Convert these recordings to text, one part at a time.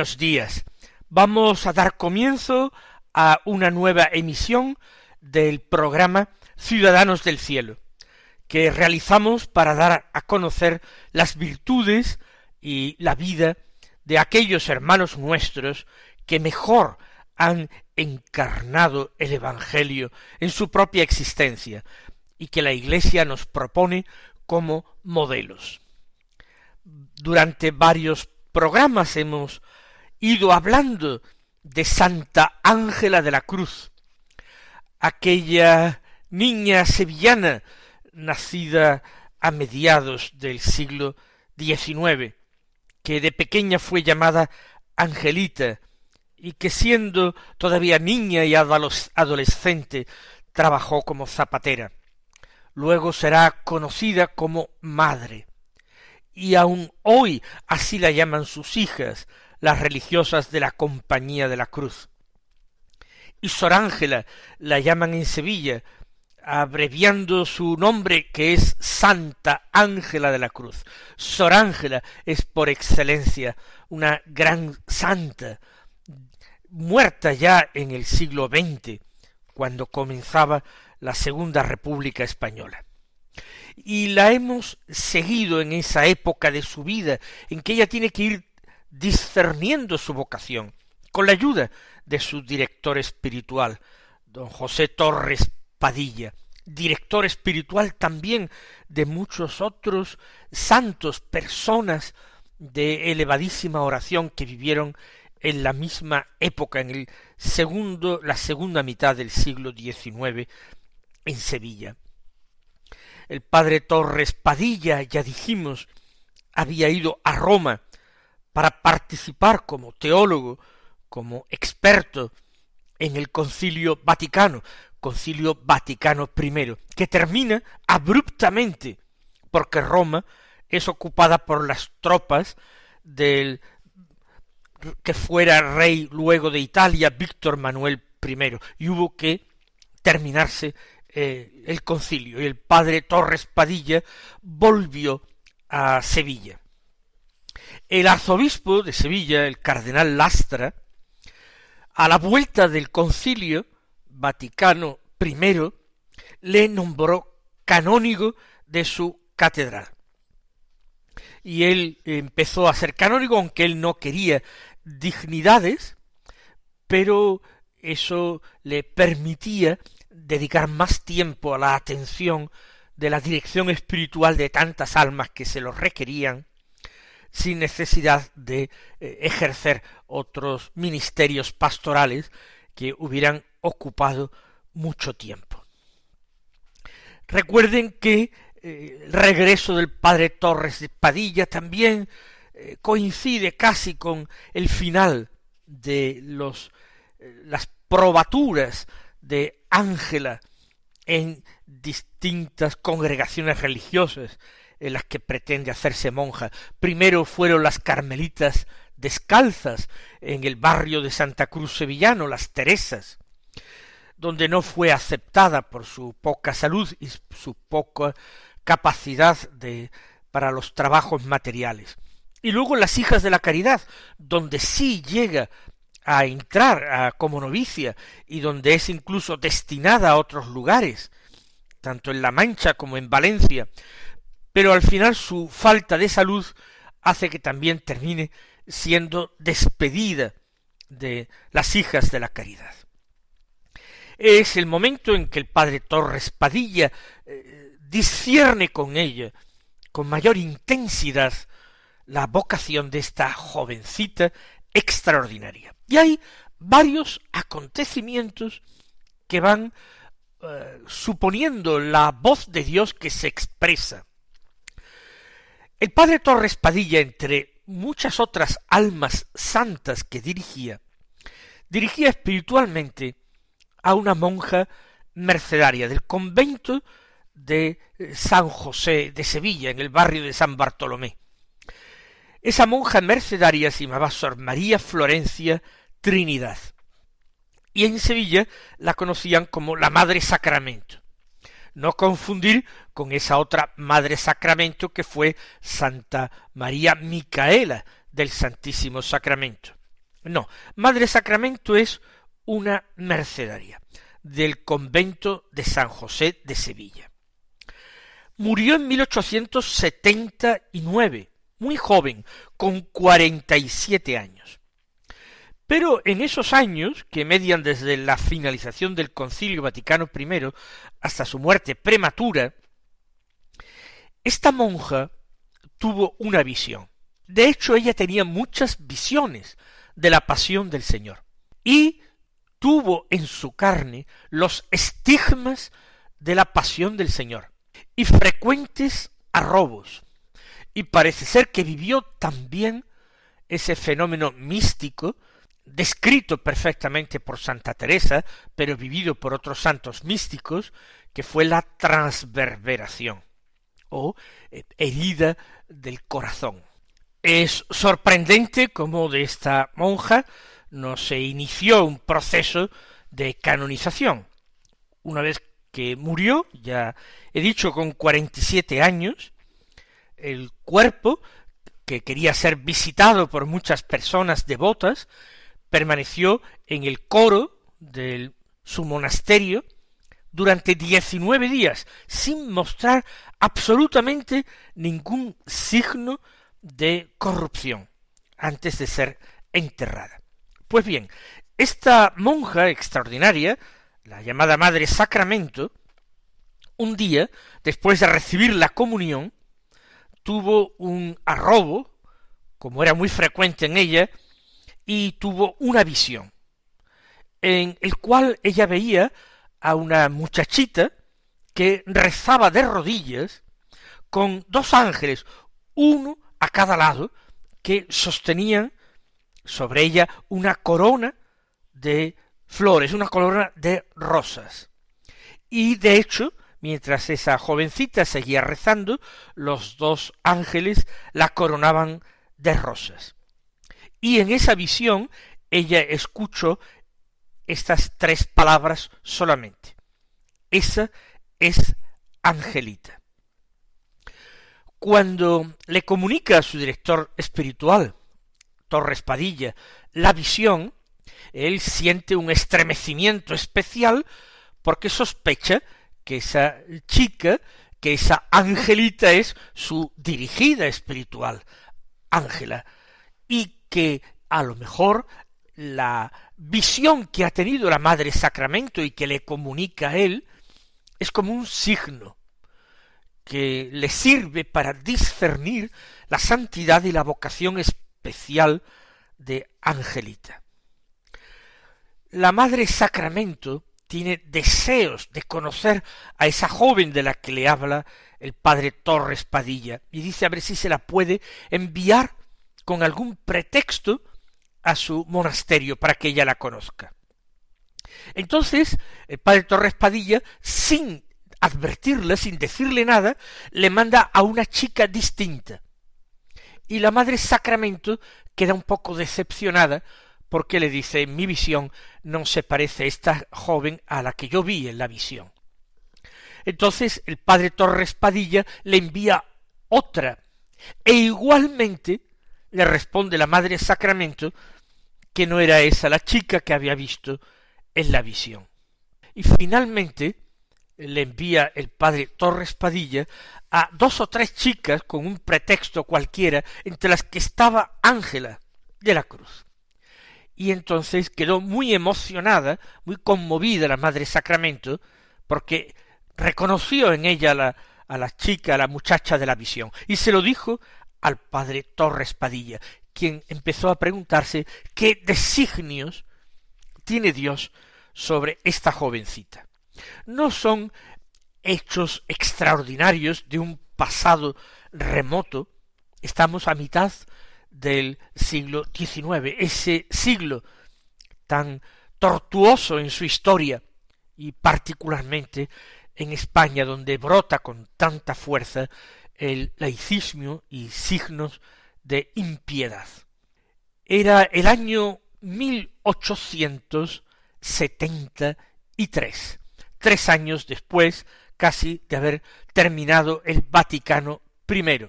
Buenos días. Vamos a dar comienzo a una nueva emisión del programa Ciudadanos del Cielo, que realizamos para dar a conocer las virtudes y la vida de aquellos hermanos nuestros que mejor han encarnado el Evangelio en su propia existencia y que la Iglesia nos propone como modelos. Durante varios programas hemos ido hablando de Santa Ángela de la Cruz, aquella niña sevillana nacida a mediados del siglo XIX, que de pequeña fue llamada Angelita, y que siendo todavía niña y adolescente trabajó como zapatera. Luego será conocida como madre y aun hoy así la llaman sus hijas, las religiosas de la Compañía de la Cruz. Y Sor Ángela la llaman en Sevilla, abreviando su nombre que es Santa Ángela de la Cruz. Sor Ángela es por excelencia una gran santa, muerta ya en el siglo XX, cuando comenzaba la Segunda República Española y la hemos seguido en esa época de su vida en que ella tiene que ir discerniendo su vocación con la ayuda de su director espiritual, don José Torres Padilla, director espiritual también de muchos otros santos, personas de elevadísima oración que vivieron en la misma época, en el segundo, la segunda mitad del siglo XIX en Sevilla. El padre Torres Padilla, ya dijimos, había ido a Roma para participar como teólogo, como experto en el concilio vaticano, concilio vaticano I, que termina abruptamente, porque Roma es ocupada por las tropas del que fuera rey luego de Italia, Víctor Manuel I, y hubo que terminarse eh, el concilio y el padre Torres Padilla volvió a Sevilla. El arzobispo de Sevilla, el cardenal Lastra, a la vuelta del concilio Vaticano I, le nombró canónigo de su catedral. Y él empezó a ser canónigo, aunque él no quería dignidades, pero eso le permitía dedicar más tiempo a la atención de la dirección espiritual de tantas almas que se lo requerían, sin necesidad de eh, ejercer otros ministerios pastorales que hubieran ocupado mucho tiempo. Recuerden que eh, el regreso del padre Torres de Padilla también eh, coincide casi con el final de las probaturas de Ángela en distintas congregaciones religiosas en las que pretende hacerse monja. Primero fueron las carmelitas descalzas en el barrio de Santa Cruz Sevillano, las Teresas, donde no fue aceptada por su poca salud y su poca capacidad de para los trabajos materiales. Y luego las hijas de la caridad, donde sí llega a entrar como novicia y donde es incluso destinada a otros lugares, tanto en La Mancha como en Valencia, pero al final su falta de salud hace que también termine siendo despedida de las hijas de la caridad. Es el momento en que el padre Torres Padilla eh, discierne con ella con mayor intensidad la vocación de esta jovencita extraordinaria. Y hay varios acontecimientos que van eh, suponiendo la voz de Dios que se expresa. El padre Torres Padilla, entre muchas otras almas santas que dirigía, dirigía espiritualmente a una monja mercedaria del convento de eh, San José de Sevilla, en el barrio de San Bartolomé. Esa monja mercedaria se llamaba Sor María Florencia Trinidad. Y en Sevilla la conocían como la Madre Sacramento. No confundir con esa otra Madre Sacramento que fue Santa María Micaela del Santísimo Sacramento. No, Madre Sacramento es una mercedaria del convento de San José de Sevilla. Murió en 1879, muy joven, con cuarenta y siete años. Pero en esos años, que median desde la finalización del Concilio Vaticano I hasta su muerte prematura, esta monja tuvo una visión. De hecho, ella tenía muchas visiones de la pasión del Señor. Y tuvo en su carne los estigmas de la pasión del Señor y frecuentes arrobos. Y parece ser que vivió también ese fenómeno místico descrito perfectamente por Santa Teresa, pero vivido por otros santos místicos, que fue la transverberación o eh, herida del corazón. Es sorprendente cómo de esta monja no se inició un proceso de canonización. Una vez que murió, ya he dicho con cuarenta y siete años, el cuerpo, que quería ser visitado por muchas personas devotas, permaneció en el coro de su monasterio durante diecinueve días, sin mostrar absolutamente ningún signo de corrupción antes de ser enterrada. Pues bien, esta monja extraordinaria, la llamada Madre Sacramento, un día, después de recibir la comunión, tuvo un arrobo, como era muy frecuente en ella, y tuvo una visión, en el cual ella veía a una muchachita que rezaba de rodillas con dos ángeles, uno a cada lado, que sostenían sobre ella una corona de flores, una corona de rosas. Y de hecho, mientras esa jovencita seguía rezando, los dos ángeles la coronaban de rosas. Y en esa visión ella escuchó estas tres palabras solamente. Esa es Angelita cuando le comunica a su director espiritual, Torres Padilla, la visión, él siente un estremecimiento especial porque sospecha que esa chica, que esa angelita es su dirigida espiritual, Ángela, y que a lo mejor la visión que ha tenido la Madre Sacramento y que le comunica a él es como un signo que le sirve para discernir la santidad y la vocación especial de Angelita. La Madre Sacramento tiene deseos de conocer a esa joven de la que le habla el padre Torres Padilla y dice a ver si se la puede enviar con algún pretexto a su monasterio para que ella la conozca. Entonces, el padre Torres Padilla, sin advertirle, sin decirle nada, le manda a una chica distinta. Y la madre Sacramento queda un poco decepcionada porque le dice, mi visión no se parece esta joven a la que yo vi en la visión. Entonces el padre Torres Padilla le envía otra, e igualmente le responde la madre Sacramento que no era esa la chica que había visto en la visión. Y finalmente le envía el padre Torres Padilla a dos o tres chicas con un pretexto cualquiera, entre las que estaba Ángela de la Cruz. Y entonces quedó muy emocionada, muy conmovida la Madre Sacramento, porque reconoció en ella a la, a la chica, a la muchacha de la visión, y se lo dijo al padre Torres Padilla, quien empezó a preguntarse qué designios tiene Dios sobre esta jovencita. No son hechos extraordinarios de un pasado remoto. Estamos a mitad del siglo XIX, ese siglo tan tortuoso en su historia y particularmente en España donde brota con tanta fuerza el laicismo y signos de impiedad. Era el año 1873, tres años después casi de haber terminado el Vaticano I.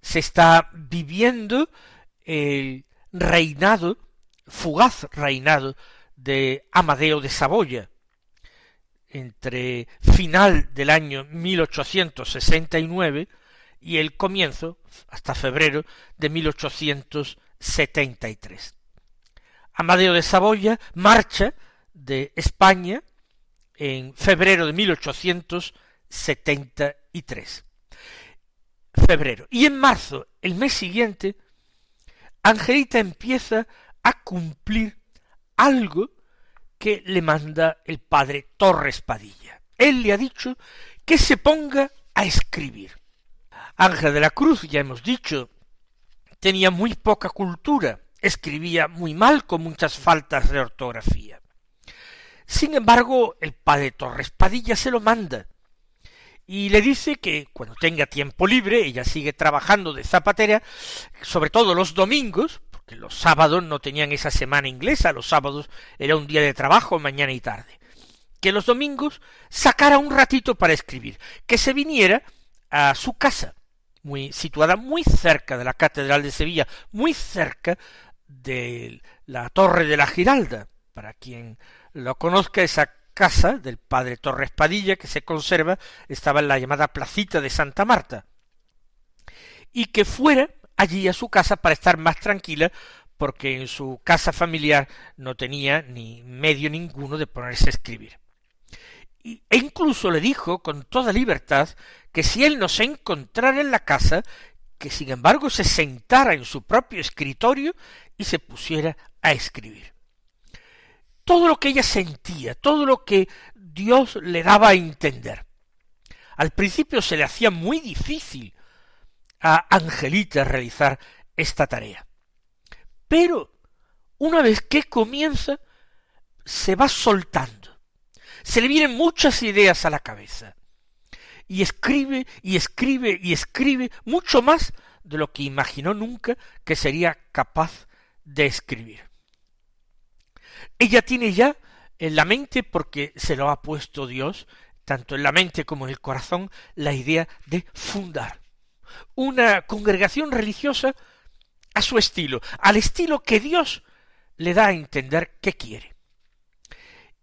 Se está viviendo el reinado, fugaz reinado de Amadeo de Saboya, entre final del año 1869 y el comienzo, hasta febrero, de 1873. Amadeo de Saboya marcha de España en febrero de 1873. Febrero. Y en marzo, el mes siguiente, Angelita empieza a cumplir algo que le manda el padre Torres Padilla. Él le ha dicho que se ponga a escribir. Ángel de la Cruz, ya hemos dicho, tenía muy poca cultura, escribía muy mal con muchas faltas de ortografía. Sin embargo, el padre Torres Padilla se lo manda y le dice que cuando tenga tiempo libre, ella sigue trabajando de zapatera, sobre todo los domingos, porque los sábados no tenían esa semana inglesa, los sábados era un día de trabajo mañana y tarde, que los domingos sacara un ratito para escribir, que se viniera a su casa, muy situada muy cerca de la Catedral de Sevilla, muy cerca de la Torre de la Giralda, para quien lo conozca esa casa del padre Torres Padilla que se conserva estaba en la llamada placita de Santa Marta. Y que fuera allí a su casa para estar más tranquila porque en su casa familiar no tenía ni medio ninguno de ponerse a escribir. E incluso le dijo con toda libertad que si él no se encontrara en la casa, que sin embargo se sentara en su propio escritorio y se pusiera a escribir. Todo lo que ella sentía, todo lo que Dios le daba a entender. Al principio se le hacía muy difícil a Angelita realizar esta tarea. Pero una vez que comienza, se va soltando. Se le vienen muchas ideas a la cabeza. Y escribe y escribe y escribe mucho más de lo que imaginó nunca que sería capaz de escribir. Ella tiene ya en la mente, porque se lo ha puesto Dios, tanto en la mente como en el corazón, la idea de fundar una congregación religiosa a su estilo, al estilo que Dios le da a entender que quiere.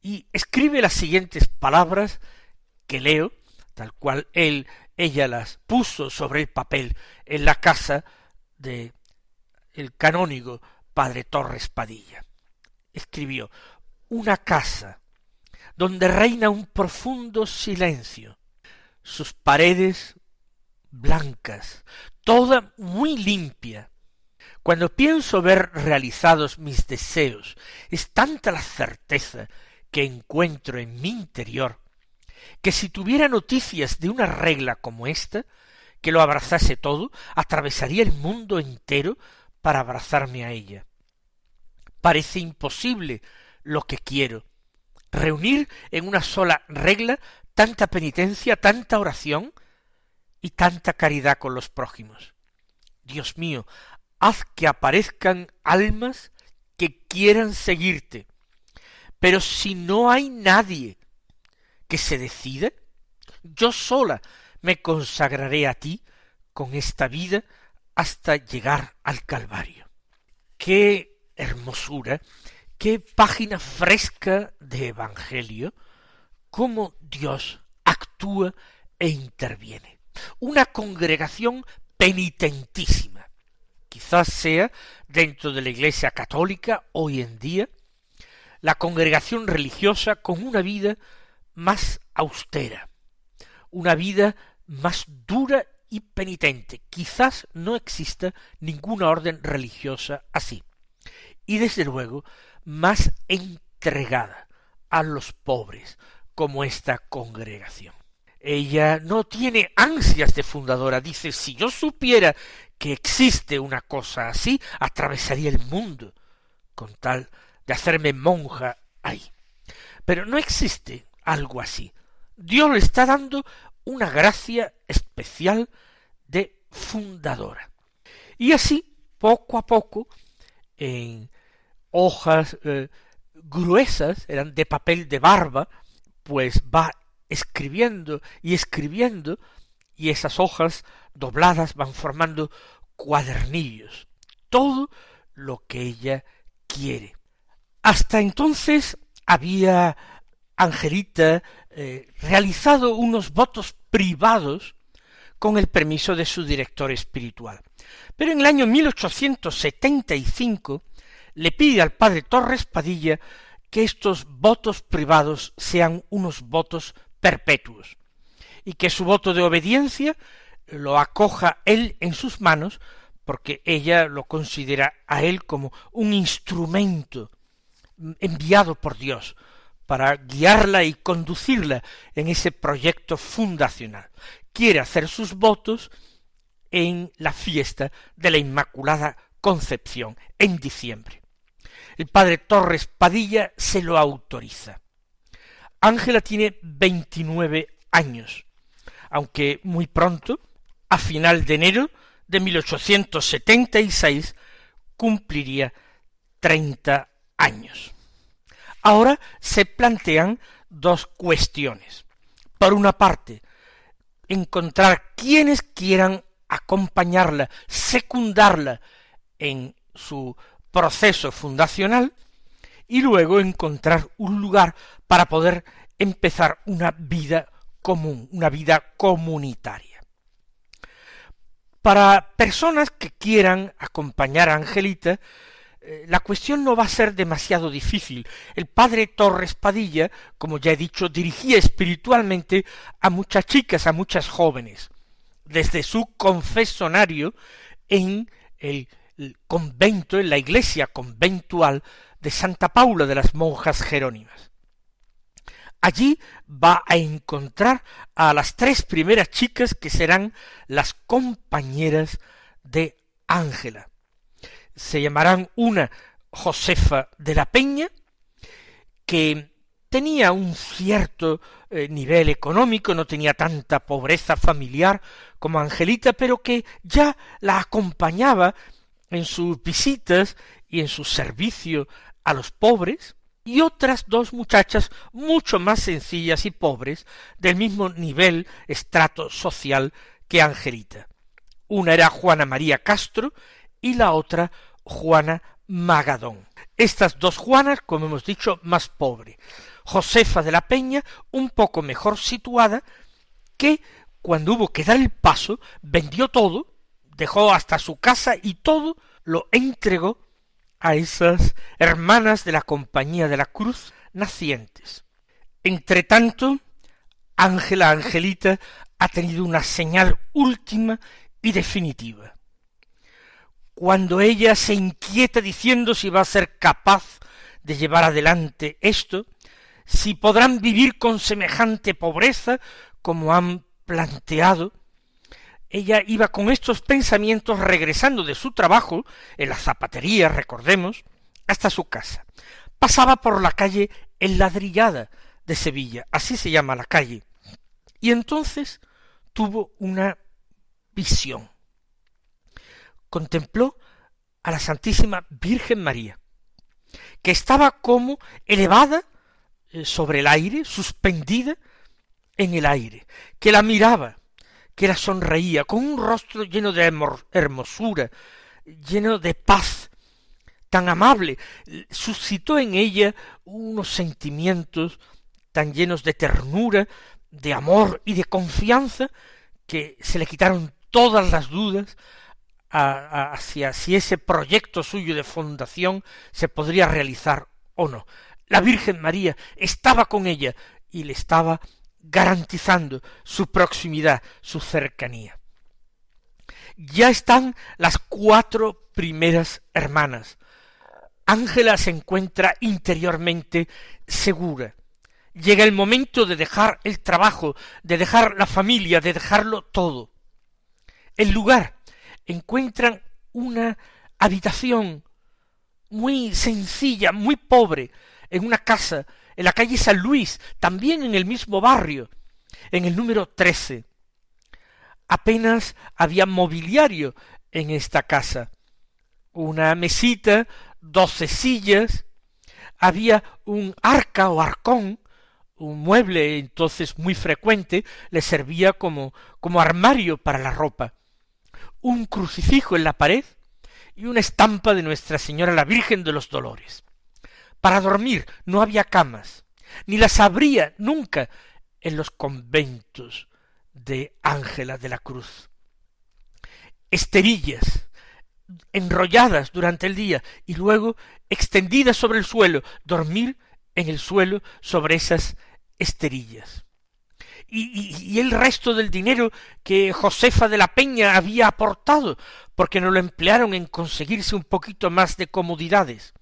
Y escribe las siguientes palabras que leo, tal cual él, ella las puso sobre el papel en la casa de el canónigo padre Torres Padilla. Escribió una casa donde reina un profundo silencio, sus paredes blancas, toda muy limpia. Cuando pienso ver realizados mis deseos, es tanta la certeza que encuentro en mi interior, que si tuviera noticias de una regla como esta, que lo abrazase todo, atravesaría el mundo entero para abrazarme a ella. Parece imposible lo que quiero, reunir en una sola regla tanta penitencia, tanta oración, y tanta caridad con los prójimos. Dios mío, haz que aparezcan almas que quieran seguirte. Pero si no hay nadie que se decida, yo sola me consagraré a ti con esta vida hasta llegar al Calvario. Qué hermosura, qué página fresca de Evangelio, cómo Dios actúa e interviene una congregación penitentísima. Quizás sea dentro de la Iglesia católica hoy en día la congregación religiosa con una vida más austera, una vida más dura y penitente. Quizás no exista ninguna orden religiosa así. Y desde luego más entregada a los pobres, como esta congregación. Ella no tiene ansias de fundadora. Dice, si yo supiera que existe una cosa así, atravesaría el mundo con tal de hacerme monja ahí. Pero no existe algo así. Dios le está dando una gracia especial de fundadora. Y así, poco a poco, en hojas eh, gruesas, eran de papel de barba, pues va escribiendo y escribiendo, y esas hojas dobladas van formando cuadernillos, todo lo que ella quiere. Hasta entonces había Angelita eh, realizado unos votos privados con el permiso de su director espiritual. Pero en el año 1875 le pide al padre Torres Padilla que estos votos privados sean unos votos perpetuos y que su voto de obediencia lo acoja él en sus manos porque ella lo considera a él como un instrumento enviado por Dios para guiarla y conducirla en ese proyecto fundacional. Quiere hacer sus votos en la fiesta de la Inmaculada Concepción en diciembre. El padre Torres Padilla se lo autoriza. Ángela tiene veintinueve años, aunque muy pronto, a final de enero de 1876, cumpliría treinta años. Ahora se plantean dos cuestiones. Por una parte, encontrar quienes quieran acompañarla, secundarla en su proceso fundacional y luego encontrar un lugar para poder empezar una vida común, una vida comunitaria. Para personas que quieran acompañar a Angelita, eh, la cuestión no va a ser demasiado difícil. El padre Torres Padilla, como ya he dicho, dirigía espiritualmente a muchas chicas, a muchas jóvenes, desde su confesonario en el convento, en la iglesia conventual de Santa Paula de las monjas jerónimas. Allí va a encontrar a las tres primeras chicas que serán las compañeras de Ángela. Se llamarán una Josefa de la Peña, que tenía un cierto eh, nivel económico, no tenía tanta pobreza familiar como Angelita, pero que ya la acompañaba en sus visitas y en su servicio a los pobres, y otras dos muchachas mucho más sencillas y pobres, del mismo nivel estrato social que Angelita. Una era Juana María Castro y la otra Juana Magadón. Estas dos Juanas, como hemos dicho, más pobre. Josefa de la Peña, un poco mejor situada, que cuando hubo que dar el paso, vendió todo, dejó hasta su casa y todo lo entregó a esas hermanas de la Compañía de la Cruz nacientes. Entretanto, Ángela Angelita ha tenido una señal última y definitiva. Cuando ella se inquieta diciendo si va a ser capaz de llevar adelante esto, si podrán vivir con semejante pobreza como han planteado, ella iba con estos pensamientos regresando de su trabajo, en la zapatería, recordemos, hasta su casa. Pasaba por la calle Enladrillada de Sevilla, así se llama la calle, y entonces tuvo una visión. Contempló a la Santísima Virgen María, que estaba como elevada eh, sobre el aire, suspendida en el aire, que la miraba, que la sonreía, con un rostro lleno de hermosura, lleno de paz, tan amable, suscitó en ella unos sentimientos tan llenos de ternura, de amor y de confianza, que se le quitaron todas las dudas hacia si ese proyecto suyo de fundación se podría realizar o no. La Virgen María estaba con ella y le estaba garantizando su proximidad, su cercanía. Ya están las cuatro primeras hermanas. Ángela se encuentra interiormente segura llega el momento de dejar el trabajo, de dejar la familia, de dejarlo todo. El lugar encuentran una habitación muy sencilla, muy pobre, en una casa, en la calle San Luis, también en el mismo barrio, en el número trece. Apenas había mobiliario en esta casa. Una mesita, doce sillas, había un arca o arcón, un mueble entonces muy frecuente, le servía como, como armario para la ropa, un crucifijo en la pared y una estampa de Nuestra Señora la Virgen de los Dolores. Para dormir no había camas, ni las habría nunca en los conventos de Ángela de la Cruz. Esterillas, enrolladas durante el día y luego extendidas sobre el suelo, dormir en el suelo sobre esas esterillas. Y, y, el resto del dinero que Josefa de la Peña había aportado, porque no lo emplearon en conseguirse un poquito más de comodidades.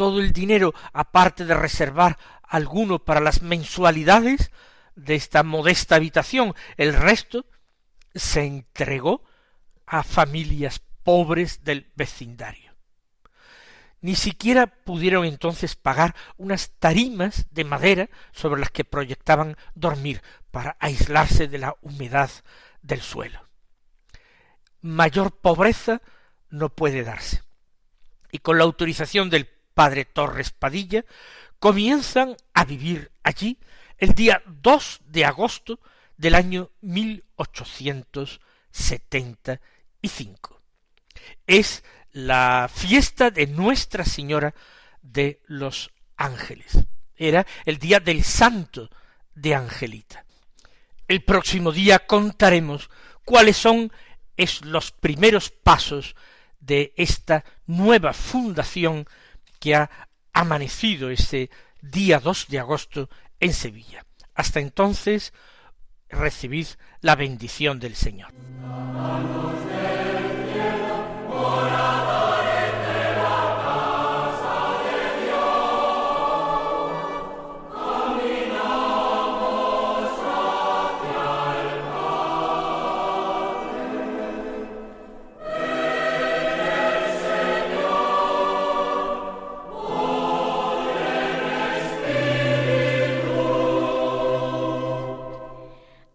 Todo el dinero, aparte de reservar alguno para las mensualidades de esta modesta habitación, el resto se entregó a familias pobres del vecindario. Ni siquiera pudieron entonces pagar unas tarimas de madera sobre las que proyectaban dormir para aislarse de la humedad del suelo. Mayor pobreza no puede darse. Y con la autorización del padre Torres Padilla, comienzan a vivir allí el día 2 de agosto del año 1875. Es la fiesta de Nuestra Señora de los Ángeles. Era el día del santo de Angelita. El próximo día contaremos cuáles son los primeros pasos de esta nueva fundación que ha amanecido ese día 2 de agosto en Sevilla. Hasta entonces, recibid la bendición del Señor.